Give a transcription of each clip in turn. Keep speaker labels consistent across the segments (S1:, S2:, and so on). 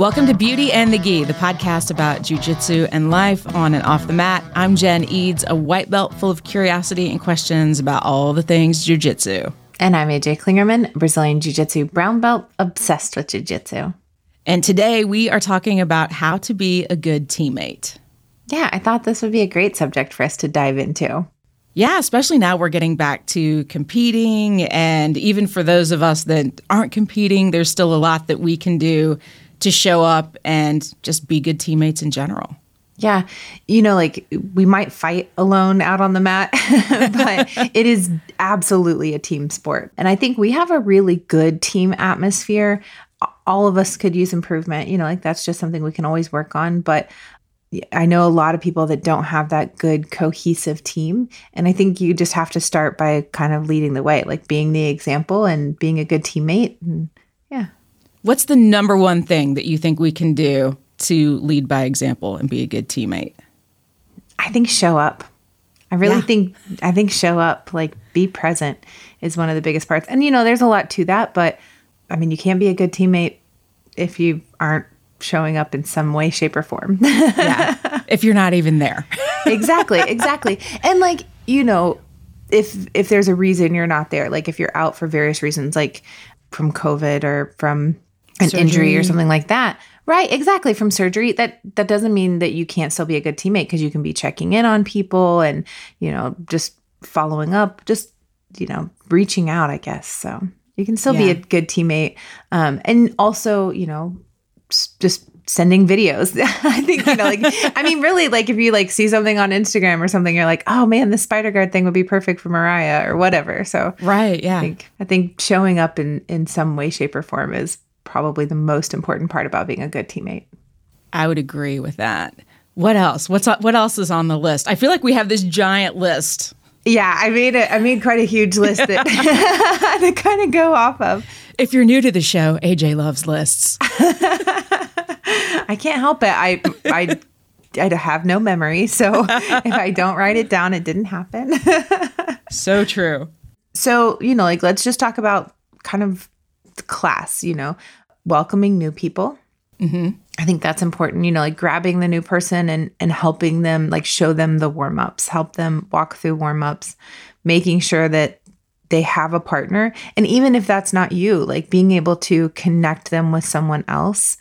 S1: Welcome to Beauty and the Gi, the podcast about jujitsu and life on and off the mat. I'm Jen Eads, a white belt full of curiosity and questions about all the things jujitsu.
S2: And I'm AJ Klingerman, Brazilian Jiu Jitsu brown belt, obsessed with Jiu Jitsu.
S1: And today we are talking about how to be a good teammate.
S2: Yeah, I thought this would be a great subject for us to dive into.
S1: Yeah, especially now we're getting back to competing. And even for those of us that aren't competing, there's still a lot that we can do to show up and just be good teammates in general.
S2: Yeah. You know, like we might fight alone out on the mat, but it is absolutely a team sport. And I think we have a really good team atmosphere. All of us could use improvement. You know, like that's just something we can always work on. But I know a lot of people that don't have that good cohesive team. And I think you just have to start by kind of leading the way, like being the example and being a good teammate. And yeah.
S1: What's the number one thing that you think we can do to lead by example and be a good teammate?
S2: I think show up. I really yeah. think I think show up, like be present is one of the biggest parts. And you know, there's a lot to that, but I mean, you can't be a good teammate if you aren't showing up in some way shape or form.
S1: yeah. If you're not even there.
S2: exactly, exactly. And like, you know, if if there's a reason you're not there, like if you're out for various reasons like from COVID or from an surgery. injury or something like that. Right, exactly. From surgery, that that doesn't mean that you can't still be a good teammate because you can be checking in on people and you know just following up, just you know reaching out. I guess so. You can still yeah. be a good teammate, um, and also you know just sending videos. I think, you know, like, I mean, really, like if you like see something on Instagram or something, you're like, oh man, this spider guard thing would be perfect for Mariah or whatever. So,
S1: right. Yeah.
S2: I think, I think showing up in, in some way, shape, or form is probably the most important part about being a good teammate.
S1: I would agree with that. What else? What's what else is on the list? I feel like we have this giant list.
S2: Yeah, I made it. I made quite a huge list that to kind of go off of.
S1: If you're new to the show, AJ loves lists.
S2: I can't help it. I I I have no memory, so if I don't write it down, it didn't happen.
S1: so true.
S2: So you know, like let's just talk about kind of class. You know, welcoming new people. Mm-hmm. I think that's important. You know, like grabbing the new person and and helping them, like show them the warm ups, help them walk through warm ups, making sure that they have a partner, and even if that's not you, like being able to connect them with someone else.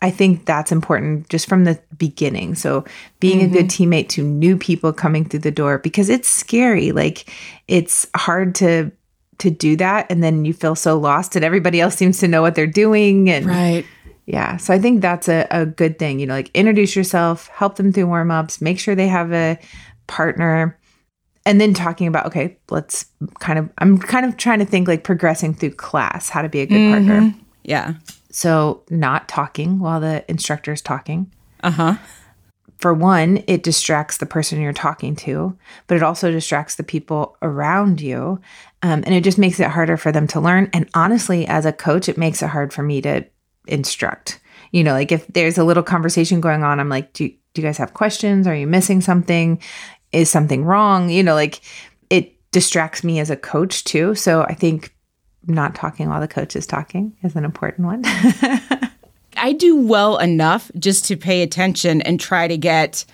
S2: I think that's important just from the beginning. So being mm-hmm. a good mm-hmm. teammate to new people coming through the door because it's scary. Like it's hard to to do that and then you feel so lost and everybody else seems to know what they're doing and
S1: right.
S2: Yeah so i think that's a, a good thing you know like introduce yourself help them through warm-ups make sure they have a partner and then talking about okay let's kind of i'm kind of trying to think like progressing through class how to be a good mm-hmm. partner.
S1: Yeah.
S2: So not talking while the instructor is talking.
S1: Uh-huh
S2: for one, it distracts the person you're talking to, but it also distracts the people around you. Um, and it just makes it harder for them to learn. And honestly, as a coach, it makes it hard for me to instruct. You know, like if there's a little conversation going on, I'm like, do, do you guys have questions? Are you missing something? Is something wrong? You know, like it distracts me as a coach too. So I think not talking while the coach is talking is an important one.
S1: I do well enough just to pay attention and try to get,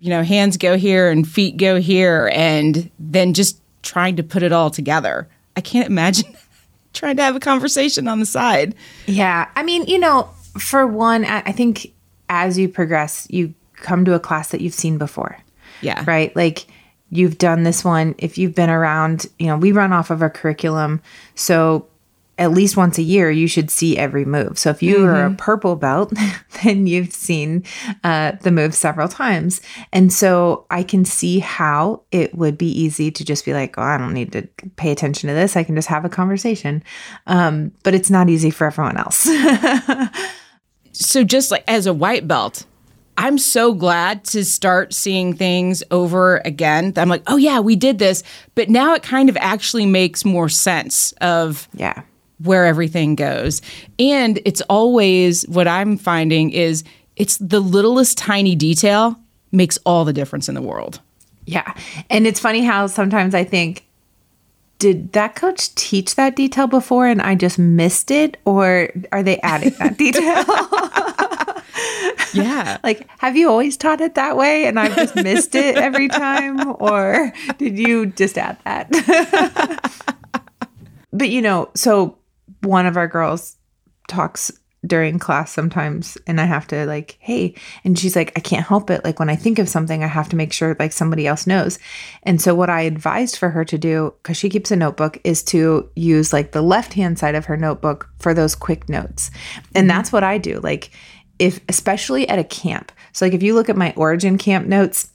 S1: you know, hands go here and feet go here and then just trying to put it all together. I can't imagine trying to have a conversation on the side.
S2: Yeah. I mean, you know, for one, I think as you progress, you come to a class that you've seen before.
S1: Yeah.
S2: Right? Like you've done this one. If you've been around, you know, we run off of a curriculum. So at least once a year, you should see every move. So if you mm-hmm. are a purple belt, then you've seen uh, the move several times. And so I can see how it would be easy to just be like, oh, I don't need to pay attention to this. I can just have a conversation. Um, but it's not easy for everyone else.
S1: so just like as a white belt, I'm so glad to start seeing things over again. I'm like, oh yeah, we did this, but now it kind of actually makes more sense of
S2: yeah
S1: where everything goes. And it's always what I'm finding is it's the littlest tiny detail makes all the difference in the world.
S2: Yeah. And it's funny how sometimes I think, did that coach teach that detail before and I just missed it? Or are they adding that detail?
S1: Yeah.
S2: like, have you always taught it that way and I've just missed it every time? Or did you just add that? but, you know, so one of our girls talks during class sometimes and I have to like, hey, and she's like, I can't help it. Like when I think of something, I have to make sure like somebody else knows. And so what I advised for her to do, because she keeps a notebook, is to use like the left hand side of her notebook for those quick notes. And mm-hmm. that's what I do. Like if especially at a camp. So like if you look at my origin camp notes,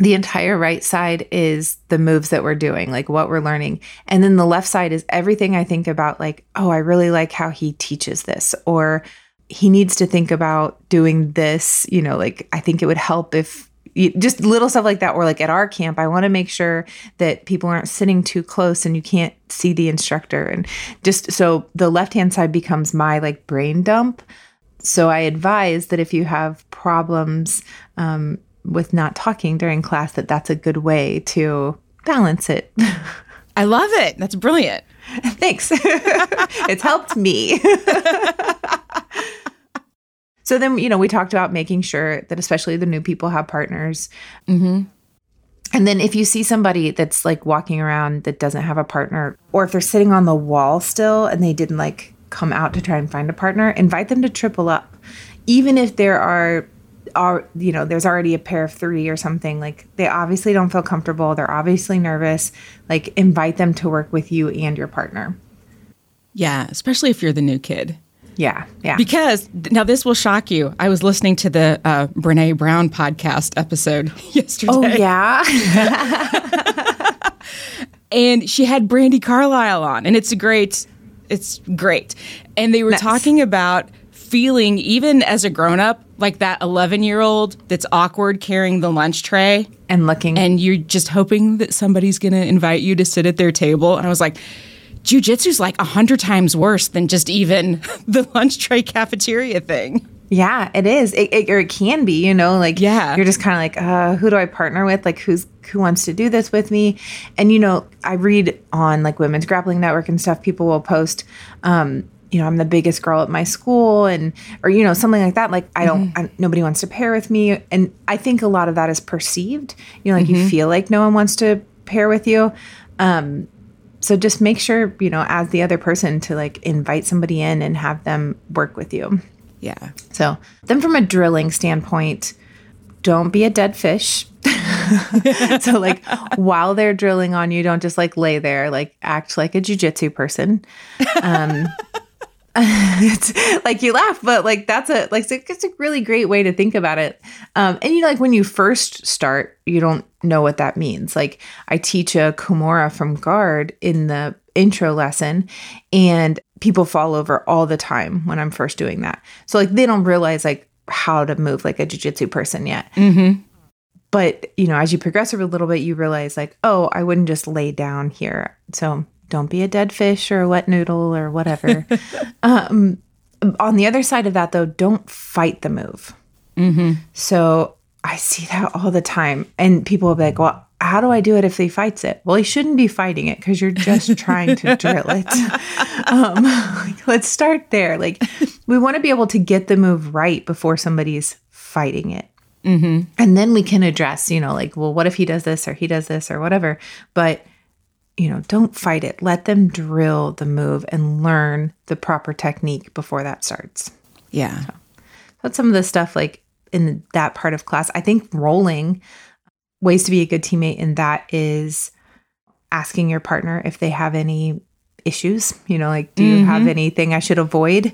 S2: the entire right side is the moves that we're doing, like what we're learning. And then the left side is everything I think about, like, oh, I really like how he teaches this, or he needs to think about doing this. You know, like, I think it would help if just little stuff like that. Or like at our camp, I want to make sure that people aren't sitting too close and you can't see the instructor. And just so the left hand side becomes my like brain dump. So I advise that if you have problems, um, with not talking during class that that's a good way to balance it.
S1: I love it. That's brilliant.
S2: Thanks. it's helped me. so then, you know, we talked about making sure that especially the new people have partners. Mm-hmm. And then if you see somebody that's like walking around that doesn't have a partner, or if they're sitting on the wall still and they didn't like come out to try and find a partner, invite them to triple up. Even if there are are you know there's already a pair of three or something like they obviously don't feel comfortable. They're obviously nervous. Like invite them to work with you and your partner.
S1: Yeah especially if you're the new kid.
S2: Yeah yeah.
S1: Because now this will shock you. I was listening to the uh, brene brown podcast episode yesterday.
S2: Oh yeah?
S1: And she had brandi carlile on and it's a great. It's great. And they were nice. talking about feeling even as a grown up like that 11 year old that's awkward carrying the lunch tray
S2: and looking.
S1: and you're just hoping that somebody's going to invite you to sit at their table. And i was like jujitsu's like a hundred times worse than just even the lunch tray cafeteria thing.
S2: Yeah it is. It, it, or it can be you know like
S1: yeah.
S2: you're just kind of like uh, who do i partner with? Like who's who wants to do this with me? And you know i read on like women's grappling network and stuff. People will post um, you know, I'm the biggest girl at my school and or you know, something like that. Like I don't mm-hmm. I, nobody wants to pair with me and I think a lot of that is perceived. You know, like mm-hmm. you feel like no one wants to pair with you. Um so just make sure, you know, as the other person to like invite somebody in and have them work with you.
S1: Yeah.
S2: So, then from a drilling standpoint, don't be a dead fish. so like while they're drilling on you, don't just like lay there, like act like a jujitsu person. Um it's like you laugh, but like that's a like it's a really great way to think about it. Um, and you know, like when you first start, you don't know what that means. Like I teach a Kimura from guard in the intro lesson, and people fall over all the time when I'm first doing that. So like they don't realize like how to move like a jujitsu person yet.
S1: Mm-hmm.
S2: But you know, as you progress over a little bit, you realize like, oh, I wouldn't just lay down here. So don't be a dead fish or a wet noodle or whatever. um, on the other side of that, though, don't fight the move.
S1: Mm-hmm.
S2: So I see that all the time. And people will be like, well, how do I do it if he fights it? Well, he shouldn't be fighting it because you're just trying to drill it. Um, let's start there. Like, we want to be able to get the move right before somebody's fighting it.
S1: Mm-hmm.
S2: And then we can address, you know, like, well, what if he does this or he does this or whatever? But you know, don't fight it. Let them drill the move and learn the proper technique before that starts.
S1: Yeah. So
S2: that's some of the stuff like in that part of class. I think rolling ways to be a good teammate in that is asking your partner if they have any issues you know like do you mm-hmm. have anything i should avoid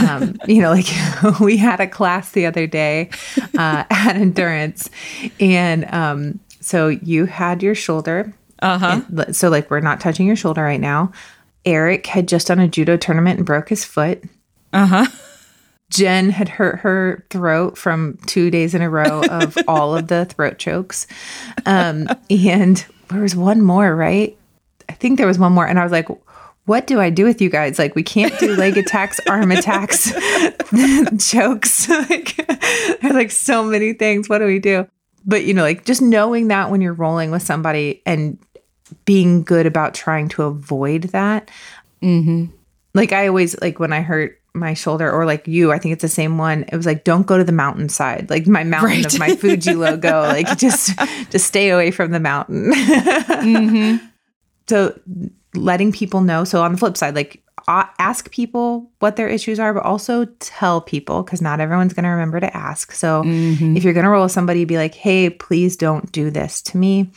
S2: um, you know like we had a class the other day uh, at endurance and um, so you had your shoulder
S1: uh-huh.
S2: And, so like we're not touching your shoulder right now. Eric had just done a judo tournament and broke his foot.
S1: Uh-huh.
S2: Jen had hurt her throat from two days in a row of all of the throat chokes. Um, and there was one more, right? I think there was one more. And I was like, what do I do with you guys? Like, we can't do leg attacks, arm attacks, chokes. like, there's like so many things. What do we do? But, you know, like just knowing that when you're rolling with somebody and being good about trying to avoid that.
S1: Mm-hmm.
S2: Like I always like when I hurt my shoulder or like you i think it's the same one it was like don't go to the mountainside like my mountain
S1: Right.
S2: of my fuji logo like just just stay away from the mountain
S1: Mm-hmm.
S2: so letting people know so on the flip side like ask people what their issues are but also tell people because not everyone's going to remember to ask so
S1: Mm-hmm.
S2: if you're going to roll with somebody be like hey please don't do this to me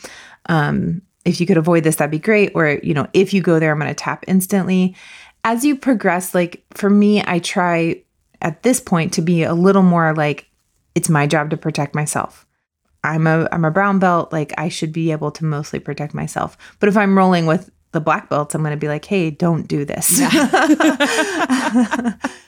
S2: um, if you could avoid this that'd be great. Or you know if you go there i'm going to tap instantly. As you progress like for me i try at this point to be a little more like it's my job to protect myself. I'm a i'm a brown belt like i should be able to mostly protect myself. But if i'm rolling with the black belts i'm going to be like hey don't do this.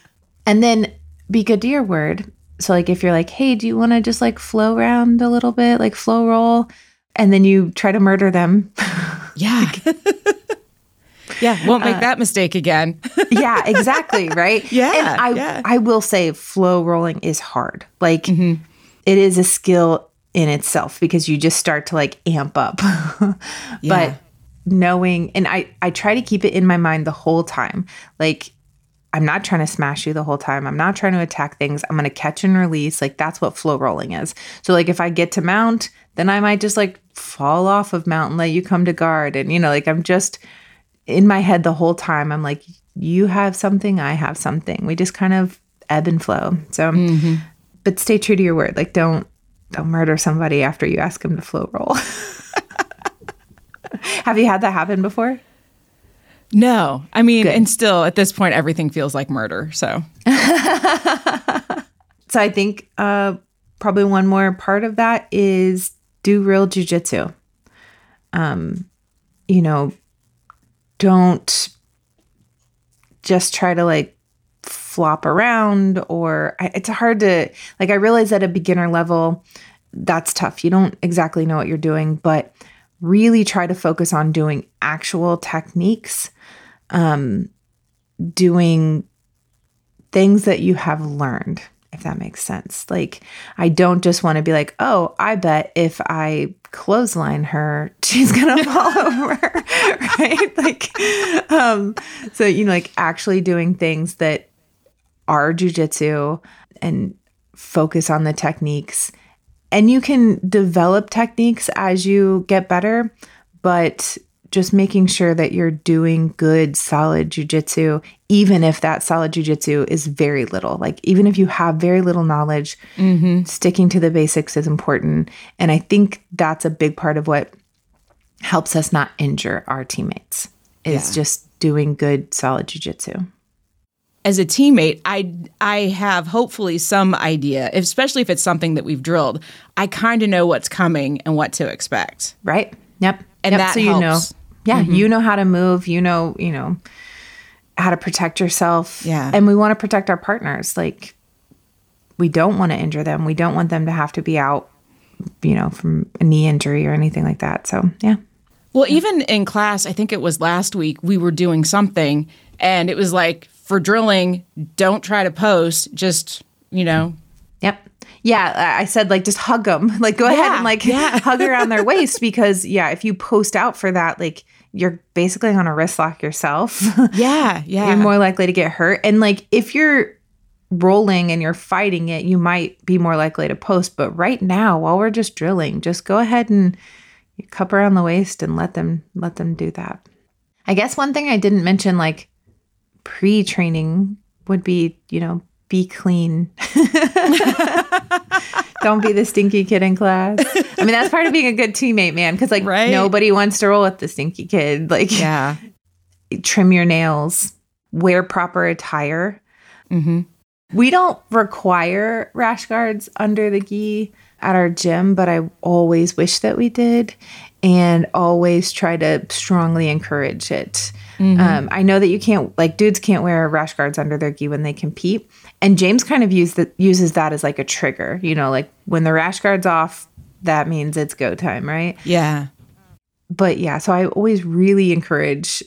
S2: And then be good to your word. So like if you're like hey do you want to just like flow around a little bit like flow roll and then you try to murder them
S1: Yeah. yeah. Won't make that mistake again.
S2: yeah, exactly, right?
S1: Yeah,
S2: And I
S1: yeah.
S2: I will say flow rolling is hard. Like
S1: Mm-hmm.
S2: it is a skill in itself because you just start to like amp up.
S1: Yeah.
S2: But knowing and I I try to keep it in my mind the whole time. Like I'm not trying to smash you the whole time. I'm not trying to attack things. I'm going to catch and release. Like that's what flow rolling is. So like if I get to mount, then I might just like fall off of mountain, let you come to guard and you know like I'm just in my head the whole time. I'm like you have something, I have something. We just kind of ebb and flow. So but stay true to your word. Like don't don't murder somebody after you ask them to flow roll. have you had that happen before?
S1: No. I mean, and still at this point, everything feels like murder. So,
S2: So I think uh, probably one more part of that is do real jujitsu. Um, you know, don't just try to like flop around or I, it's hard to like. I realize at a beginner level, that's tough. You don't exactly know what you're doing, but really try to focus on doing actual techniques, um, doing things that you have learned, if that makes sense. Like, I don't just want to be like, oh, I bet if I clothesline her, she's gonna fall over, right? Like, um, so you know, like actually doing things that are jujitsu and focus on the techniques. And you can develop techniques as you get better, but just making sure that you're doing good, solid jujitsu, even if that solid jujitsu is very little. Like, even if you have very little knowledge, mm-hmm. sticking to the basics is important. And I think that's a big part of what helps us not injure our teammates, is
S1: Yeah.
S2: just doing good, solid jujitsu.
S1: as a teammate, I I have hopefully some idea, especially if it's something that we've drilled. I kind of know what's coming and what to expect.
S2: Right? Yep.
S1: And
S2: yep.
S1: that
S2: so you know, yeah, you mm-hmm. know how to move. You know, you know how to protect yourself.
S1: Yeah.
S2: and we want to protect our partners. Like we don't want to injure them. We don't want them to have to be out, you know, from a knee injury or anything like that. So yeah,
S1: Well, even in class, I think it was last week, we were doing something and it was like for drilling, don't try to post, just, you know,
S2: Yep. Yeah, I said like just hug them. Like go ahead and like
S1: yeah.
S2: hug around their waist because yeah, if you post out for that, like you're basically on a wrist lock yourself.
S1: yeah, yeah.
S2: you're more likely to get hurt. And like if you're rolling and you're fighting it, you might be more likely to post. But right now, while we're just drilling, just go ahead and cup around the waist and let them let them do that. I guess one thing I didn't mention, like pre-training, would be you know be clean. Don't be the stinky kid in class. I mean, that's part of being a good teammate, man. Because like
S1: Right.
S2: nobody wants to roll with the stinky kid. Like
S1: yeah.
S2: trim your nails, wear proper attire. Mm-hmm. We don't require rash guards under the gi at our gym, but I always wish that we did and always try to strongly encourage it. Um, I know that you can't, like, dudes can't wear rash guards under their gi when they compete. And James kind of use that, uses that as like a trigger, you know, like when the rash guard's off, that means it's go time, right?
S1: Yeah.
S2: but yeah, so I always really encourage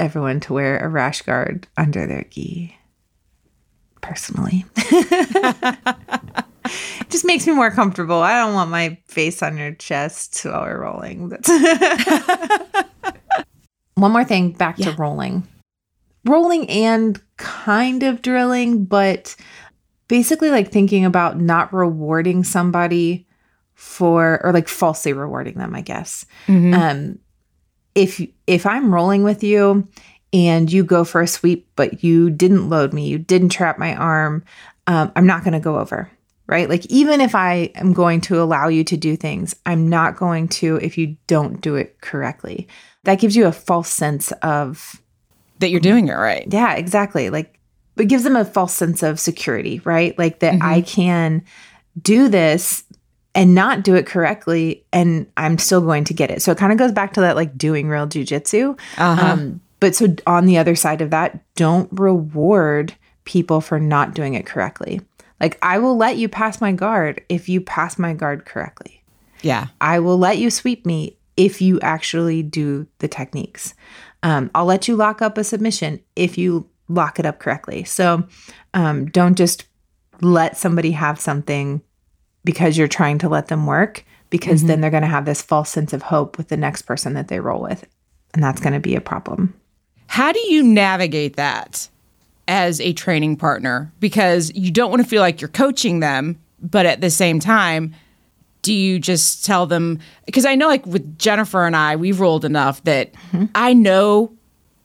S2: everyone to wear a rash guard under their gi. Personally, it just makes me more comfortable. I don't want my face on your chest while we're rolling. That's- One more thing back to rolling. Rolling and kind of drilling, but basically like thinking about not rewarding somebody for or like falsely rewarding them, I guess.
S1: Mhm.
S2: Um if if I'm rolling with you and you go for a sweep but you didn't load me, you didn't trap my arm, um, I'm not going to go over. Right? Like even if I am going to allow you to do things, I'm not going to if you don't do it correctly. That gives you a false sense of
S1: that you're doing it right.
S2: yeah, exactly. Like it gives them a false sense of security, right? Like that I can do this and not do it correctly and I'm still going to get it. So it kind of goes back to that like doing real jujitsu.
S1: Uh-huh.
S2: Um, but so on the other side of that, don't reward people for not doing it correctly. Like I will let you pass my guard if you pass my guard correctly.
S1: yeah.
S2: I will let you sweep me if you actually do the techniques. Um, I'll let you lock up a submission if you lock it up correctly. So um, don't just let somebody have something because you're trying to let them work, because then they're going to have this false sense of hope with the next person that they roll with. And that's going to be a problem.
S1: How do you navigate that as a training partner? Because you don't want to feel like you're coaching them, but at the same time, do you just tell them? Because I know, like with Jennifer and I, we've rolled enough that I know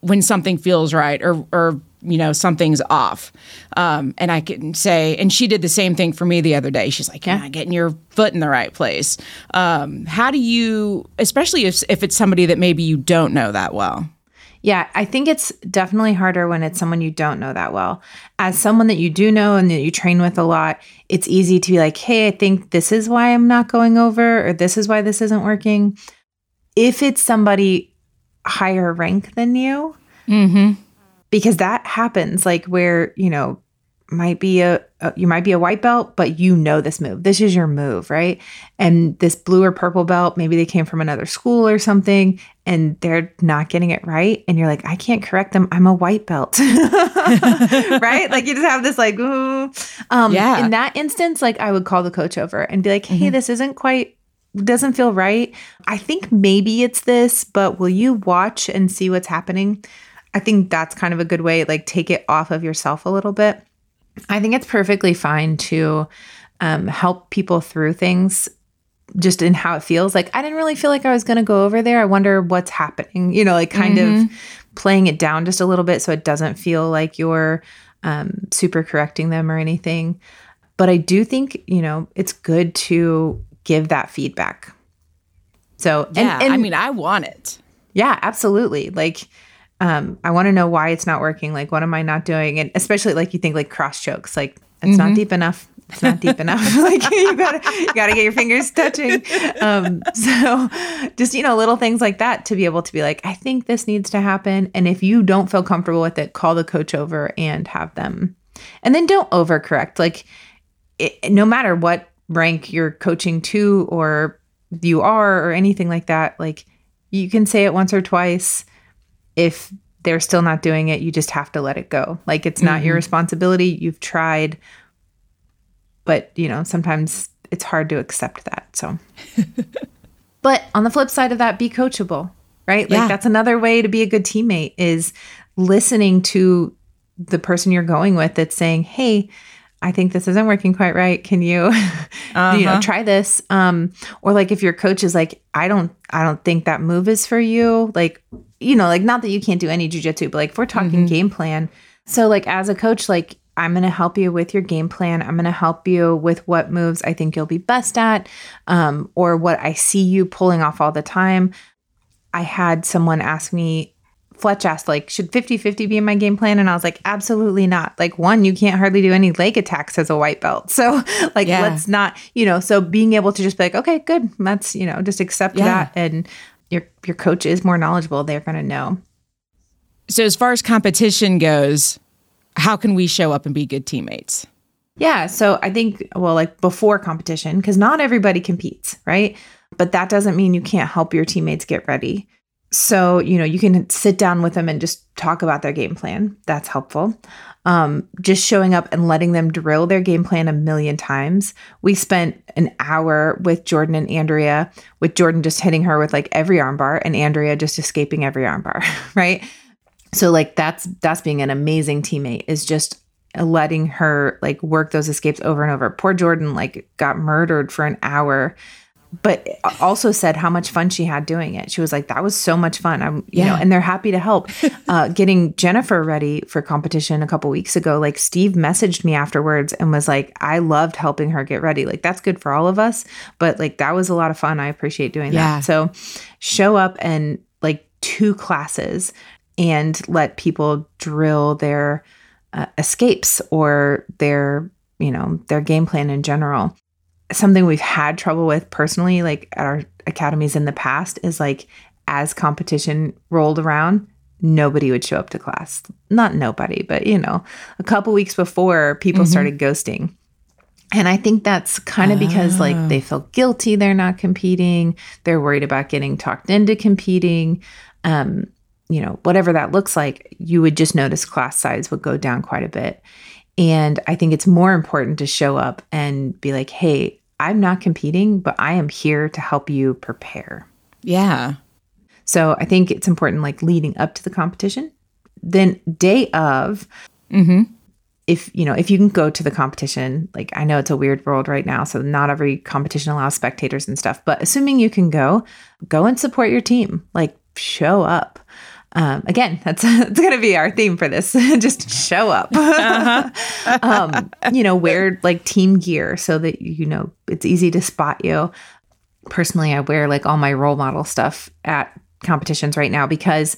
S1: when something feels right or, or you know, something's off. Um, and I can say, and she did the same thing for me the other day. She's like, You're not getting your foot in the right place. Um, how do you, especially if, if it's somebody that maybe you don't know that well?
S2: Yeah, I think it's definitely harder when it's someone you don't know that well. As someone that you do know and that you train with a lot, it's easy to be like, hey, I think this is why I'm not going over, or this is why this isn't working. If it's somebody higher rank than you,
S1: Mm-hmm.
S2: because that happens, like where, you know, might be a, a you might be a white belt but you know this move. This is your move right? And this blue or purple belt maybe they came from another school or something and they're not getting it right and you're like i can't correct them. I'm a white belt. Right? Like you just have this like ooh. um
S1: Yeah.
S2: in that instance like i would call the coach over and be like hey this isn't quite doesn't feel right. I think maybe it's this but will you watch and see what's happening? I think that's kind of a good way, like take it off of yourself a little bit. I think it's perfectly fine to um, help people through things just in how it feels. Like, I didn't really feel like I was going to go over there. I wonder what's happening, you know, like kind of playing it down just a little bit so it doesn't feel like you're um, super correcting them or anything. But I do think, you know, it's good to give that feedback. So, and-
S1: Yeah,
S2: and,
S1: I mean, I want it.
S2: yeah, absolutely. Like, um, I want to know why it's not working. Like, what am I not doing? And especially like you think like cross chokes, like it's not deep enough. It's not deep enough. like you gotta you gotta get your fingers touching. Um, so just you know little things like that to be able to be like, I think this needs to happen. And if you don't feel comfortable with it, call the coach over and have them. And then don't overcorrect. Like it, no matter what rank you're coaching to or you are or anything like that, like you can say it once or twice if they're still not doing it, you just have to let it go. Like it's not your responsibility. You've tried, but you know, sometimes it's hard to accept that. So, but on the flip side of that, be coachable, right? Like
S1: Yeah.
S2: that's another way to be a good teammate is listening to the person you're going with that's saying, Hey, I think this isn't working quite right. Can you, you know,
S1: Uh-huh.
S2: try this? Um, or like if your coach is like, I don't, I don't think that move is for you. Like, you know, like not that you can't do any jujitsu, but like if we're talking game plan. So like as a coach, like I'm going to help you with your game plan. I'm going to help you with what moves I think you'll be best at, um, or what I see you pulling off all the time. I had someone ask me Fletch asked, like, should 50 50 be in my game plan? And I was like, absolutely not. Like, one, you can't hardly do any leg attacks as a white belt. So, like,
S1: Yeah.
S2: let's not, you know, so being able to just be like, okay, good. Let's, you know, just accept
S1: Yeah.
S2: that. And your, your coach is more knowledgeable. They're going to know.
S1: So, as far as competition goes, how can we show up and be good teammates?
S2: Yeah. So I think, well, like before competition, because not everybody competes, right? But that doesn't mean you can't help your teammates get ready. So, you know, you can sit down with them and just talk about their game plan. That's helpful. Um, just showing up and letting them drill their game plan a million times. We spent an hour with Jordan and Andrea, with Jordan just hitting her with like every armbar and Andrea just escaping every armbar, right? So like that's that's being an amazing teammate is just letting her like work those escapes over and over. Poor Jordan like got murdered for an hour but also said how much fun she had doing it. She was like, "That was so much fun." I'm, you yeah. know, and they're happy to help. Uh, getting Jennifer ready for competition a couple weeks ago, like Steve messaged me afterwards and was like, "I loved helping her get ready. Like that's good for all of us, but like that was a lot of fun. I appreciate doing yeah. that." So, show up and like two classes and let people drill their uh, escapes or their you know their game plan in general something we've had trouble with personally, like at our academies in the past, is like as competition rolled around, nobody would show up to class. Not nobody, but you know, a couple weeks before people mm-hmm. started ghosting. And I think that's kind of because like they feel guilty they're not competing, they're worried about getting talked into competing. Um, you know, whatever that looks like, you would just notice class size would go down quite a bit. And I think it's more important to show up and be like, hey, I'm not competing, but I am here to help you prepare.
S1: Yeah.
S2: So I think it's important, like leading up to the competition. Then, day of, mm-hmm. if you know, if you can go to the competition, like I know it's a weird world right now, so not every competition allows spectators and stuff, but assuming you can go, go and support your team, like show up. Um, again, that's that's going to be our theme for this. Just show up. uh-huh. um, you know, wear like team gear so that you know it's easy to spot you. Personally, I wear like all my role model stuff at competitions right now because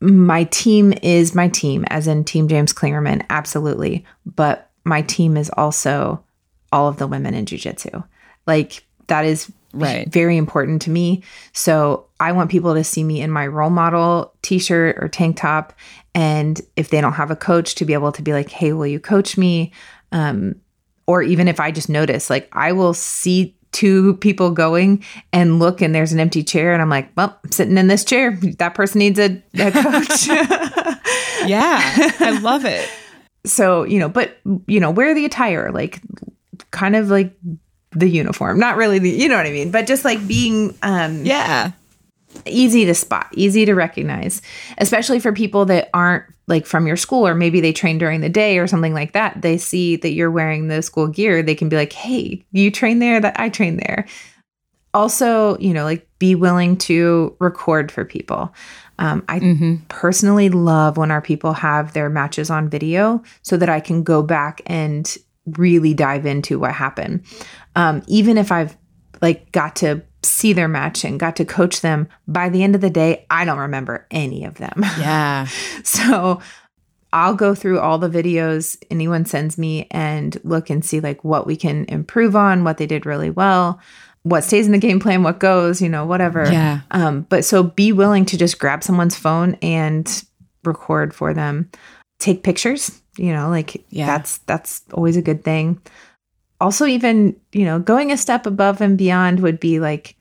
S2: my team is my team, as in Team James Klingerman, absolutely. But my team is also all of the women in jujitsu. Like that is right. very important to me. So I want people to see me in my role model t shirt or tank top. And if they don't have a coach, to be able to be like, hey, will you coach me? Um, or even if I just notice, like, I will see two people going and look and there's an empty chair and I'm like, well, I'm sitting in this chair. That person needs a, a coach.
S1: yeah, I love it.
S2: So, you know, but, you know, wear the attire, like kind of like the uniform, not really the, you know what I mean, but just like being, um,
S1: yeah,
S2: easy to spot, easy to recognize, especially for people that aren't like from your school or maybe they train during the day or something like that. They see that you're wearing the school gear, they can be like, "Hey, you train there? That I train there." Also, you know, like be willing to record for people. Um, I mm-hmm. personally love when our people have their matches on video so that I can go back and really dive into what happened. Um, even if I've like got to see their match and got to coach them, by the end of the day, I don't remember any of them.
S1: Yeah.
S2: so I'll go through all the videos anyone sends me and look and see like what we can improve on, what they did really well, what stays in the game plan, what goes, you know, whatever.
S1: Yeah.
S2: Um, but so be willing to just grab someone's phone and record for them. Take pictures, you know, like yeah. that's that's always a good thing. Also even you know going a step above and beyond would be like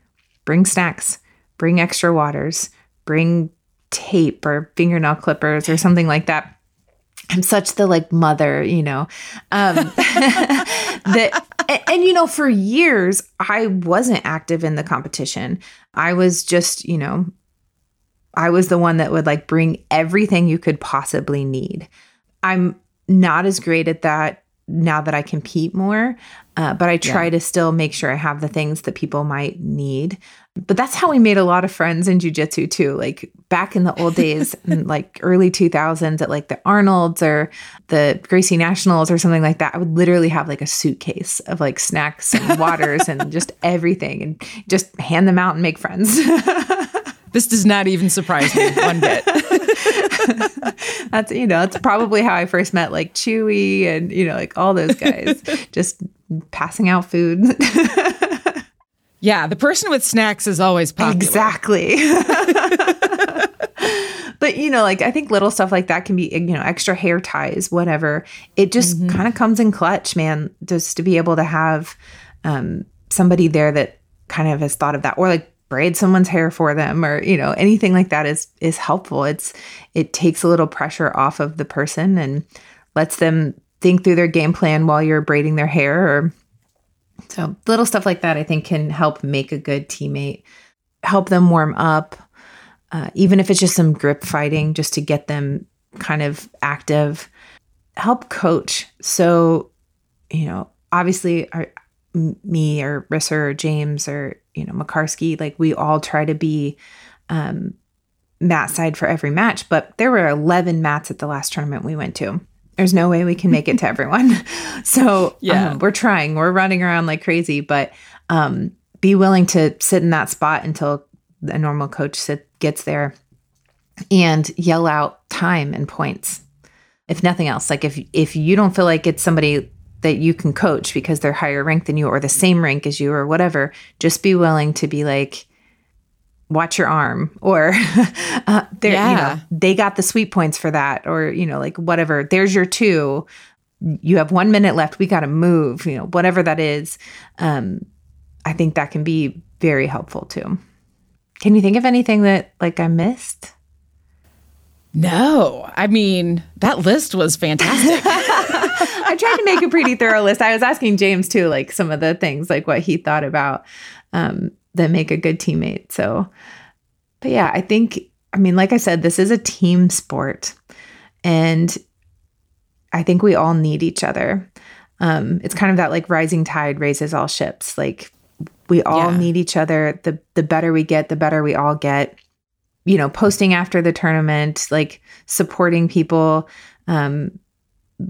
S2: bring snacks bring extra waters bring tape or fingernail clippers or something like that. I'm such the like mother you know. Um that and, and you know for years i wasn't active in the competition. I was just you know i was the one that would like bring everything you could possibly need. I'm not as great at that now that I compete more. Uh, but I try yeah. to still make sure I have the things that people might need. But that's how we made a lot of friends in jujitsu too. Like back in the old days, in like early 2000s at like the Arnold's or the Gracie Nationals or something like that, I would literally have like a suitcase of like snacks and waters and just everything and just hand them out and make friends.
S1: this does not even surprise me one bit.
S2: that's you know that's probably how I first met like Chewy and you know like all those guys just passing out food.
S1: yeah, the person with snacks is always popular.
S2: Exactly. but you know like I think little stuff like that can be you know extra hair ties whatever. It just mm-hmm. kind of comes in clutch, man, just to be able to have um somebody there that kind of has thought of that or like braid someone's hair for them or you know anything like that is is helpful it's it takes a little pressure off of the person and lets them think through their game plan while you're braiding their hair or so little stuff like that i think can help make a good teammate help them warm up uh, even if it's just some grip fighting, just to get them kind of active. Help coach. So, you know, obviously, our, me or Risser or James or you know Makarski, like we all try to be um, mat side for every match. But there were eleven mats at the last tournament we went to. There's no way we can make it to everyone. so yeah, um, we're trying. We're running around like crazy, but um, be willing to sit in that spot until a normal coach sit, gets there and yell out time and points. If nothing else, like if if you don't feel like it's somebody that you can coach because they're higher rank than you or the same rank as you or whatever, just be willing to be like, watch your arm or uh, yeah. you know, they got the sweep points for that or, you know, like whatever, there's your two. You have one minute left. We got to move, you know, whatever that is. Um, I think that can be very helpful too. Can you think of anything that like I missed?
S1: No, I mean, that list was fantastic.
S2: I tried to make a pretty thorough list. I was asking James too, like some of the things, like what he thought about um, that make a good teammate. So, but yeah, I think, I mean, like I said, this is a team sport. And I think we all need each other. Um, it's kind of that like rising tide raises all ships. Like we all yeah. need each other. The the better we get, the better we all get you know, posting after the tournament, like supporting people. Um,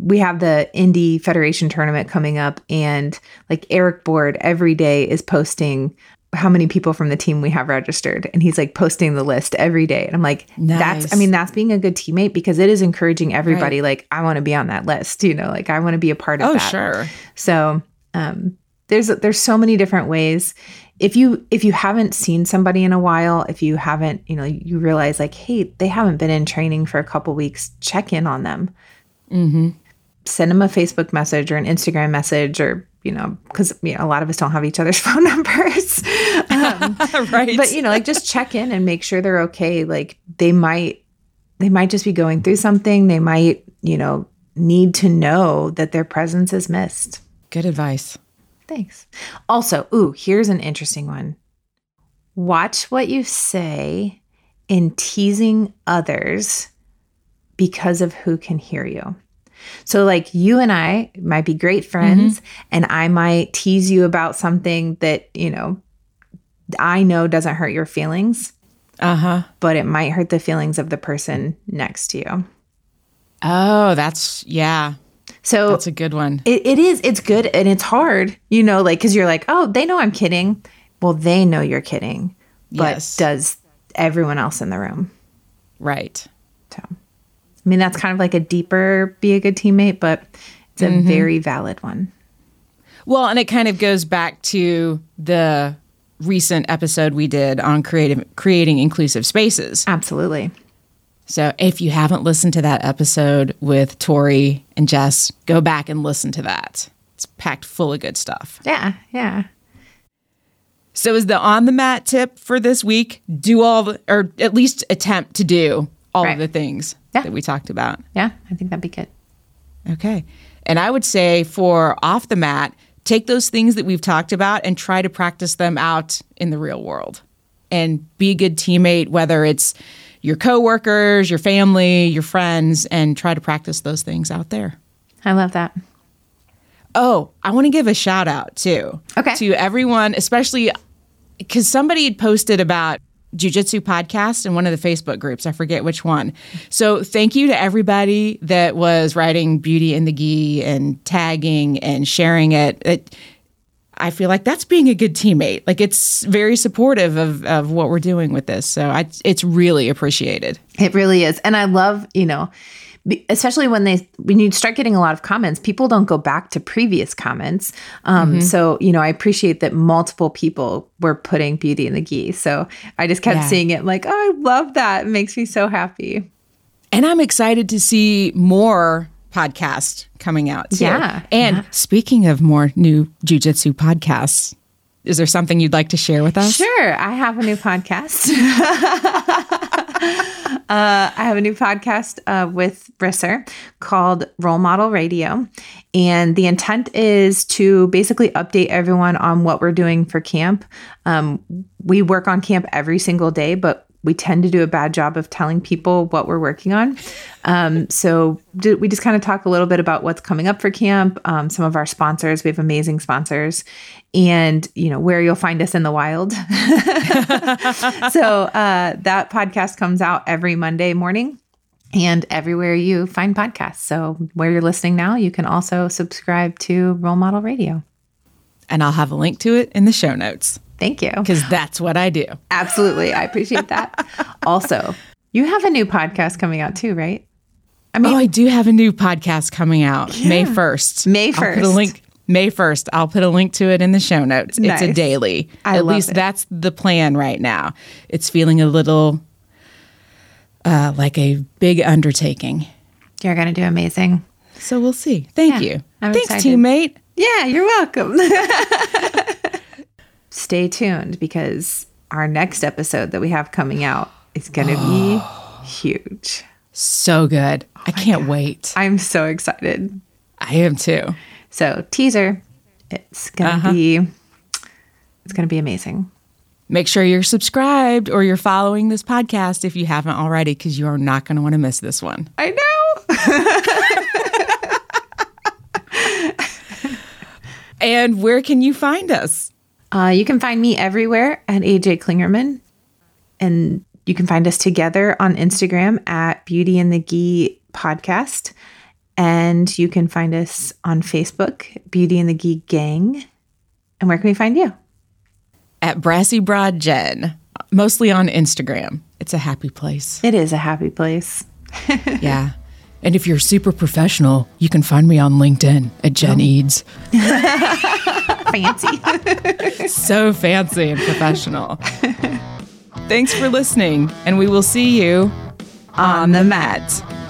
S2: we have the Indie Federation tournament coming up, and like Eric Board every day is posting how many people from the team we have registered and he's like posting the list every day and i'm like nice. that's i mean that's being a good teammate because it is encouraging everybody right. like i want to be on that list you know like i want to be a part of
S1: oh,
S2: that
S1: sure
S2: so um there's there's so many different ways if you if you haven't seen somebody in a while if you haven't you know you realize like hey they haven't been in training for a couple weeks check in on them mm-hmm. Send them a facebook message or an instagram message or you know because you know, a lot of us don't have each other's phone numbers um, right but you know like just check in and make sure they're okay like they might they might just be going through something they might you know need to know that their presence is missed
S1: good advice
S2: Thanks. Also, ooh, here's an interesting one. Watch what you say in teasing others because of who can hear you. So, like, you and I might be great friends, mm-hmm. and I might tease you about something that, you know, I know doesn't hurt your feelings.
S1: Uh huh.
S2: But it might hurt the feelings of the person next to you.
S1: Oh, that's, yeah.
S2: So
S1: that's a good one.
S2: It, it is. It's good and it's hard, you know, like because you're like, oh, they know I'm kidding. Well, they know you're kidding, but yes. does everyone else in the room?
S1: Right.
S2: So, I mean, that's kind of like a deeper be a good teammate, but it's a mm-hmm. very valid one.
S1: Well, and it kind of goes back to the recent episode we did on creative creating inclusive spaces.
S2: Absolutely.
S1: So if you haven't listened to that episode with Tori and Jess, go back and listen to that. It's packed full of good stuff.
S2: Yeah, yeah.
S1: So is the on the mat tip for this week do all the, or at least attempt to do all right. of the things yeah. that we talked about.
S2: Yeah, I think that'd be good.
S1: Okay. And I would say for off the mat, take those things that we've talked about and try to practice them out in the real world. And be a good teammate whether it's your coworkers, your family, your friends, and try to practice those things out there.
S2: I love that.
S1: Oh, I want to give a shout out too.
S2: Okay.
S1: To everyone, especially because somebody had posted about jujitsu podcast and one of the Facebook groups. I forget which one. So thank you to everybody that was writing beauty in the gi and tagging and sharing it. it I feel like that's being a good teammate. Like it's very supportive of, of what we're doing with this. So I, it's really appreciated.
S2: It really is. And I love, you know, especially when they when you start getting a lot of comments people don't go back to previous comments um, mm-hmm. so you know i appreciate that multiple people were putting beauty in the gi so i just kept yeah. seeing it like oh i love that it makes me so happy
S1: and i'm excited to see more podcast coming out too.
S2: Yeah.
S1: And
S2: yeah.
S1: speaking of more new jujitsu podcasts, is there something you'd like to share with us?
S2: Sure. I have a new podcast. uh, I have a new podcast uh, with Risser called Role Model Radio. And the intent is to basically update everyone on what we're doing for camp. Um, we work on camp every single day, but we tend to do a bad job of telling people what we're working on. Um, so we just kind of talk a little bit about what's coming up for camp, um, some of our sponsors. We have amazing sponsors, and you know where you'll find us in the wild. so uh, that podcast comes out every Monday morning. And everywhere you find podcasts. So, where you're listening now, you can also subscribe to Role Model Radio.
S1: And I'll have a link to it in the show notes.
S2: Thank you.
S1: Because that's what I do.
S2: Absolutely. I appreciate that. also, you have a new podcast coming out too, right?
S1: I mean, oh, I do have a new podcast coming out yeah. May 1st.
S2: May 1st.
S1: I'll put a link. May 1st. I'll put a link to it in the show notes. Nice. It's a daily. I At least it. that's the plan right now. It's feeling a little uh, like a big undertaking.
S2: You're going to do amazing.
S1: So we'll see. Thank yeah, you. I'm Thanks, excited. teammate.
S2: Yeah, you're welcome. Stay tuned because our next episode that we have coming out is going to be huge.
S1: So good. Oh I can't God. wait.
S2: I'm so excited.
S1: I am too.
S2: So, teaser. It's going to uh-huh. be it's going to be amazing.
S1: Make sure you're subscribed or you're following this podcast if you haven't already, because you are not going to want to miss this one.
S2: I
S1: know. and where can you find us?
S2: Uh, you can find me everywhere at AJ Klingerman. And you can find us together on Instagram at Beauty and the Gi Podcast. And you can find us on Facebook, Beauty and the Gi Gang. And where can we find you?
S1: at Brassy Broad Jen, mostly on Instagram. It's a happy place.
S2: It is a happy place.
S1: yeah. And if you're super professional, you can find me on LinkedIn at Jen oh. Eads.
S2: fancy.
S1: so fancy and professional. Thanks for listening, and we will see you on the mat.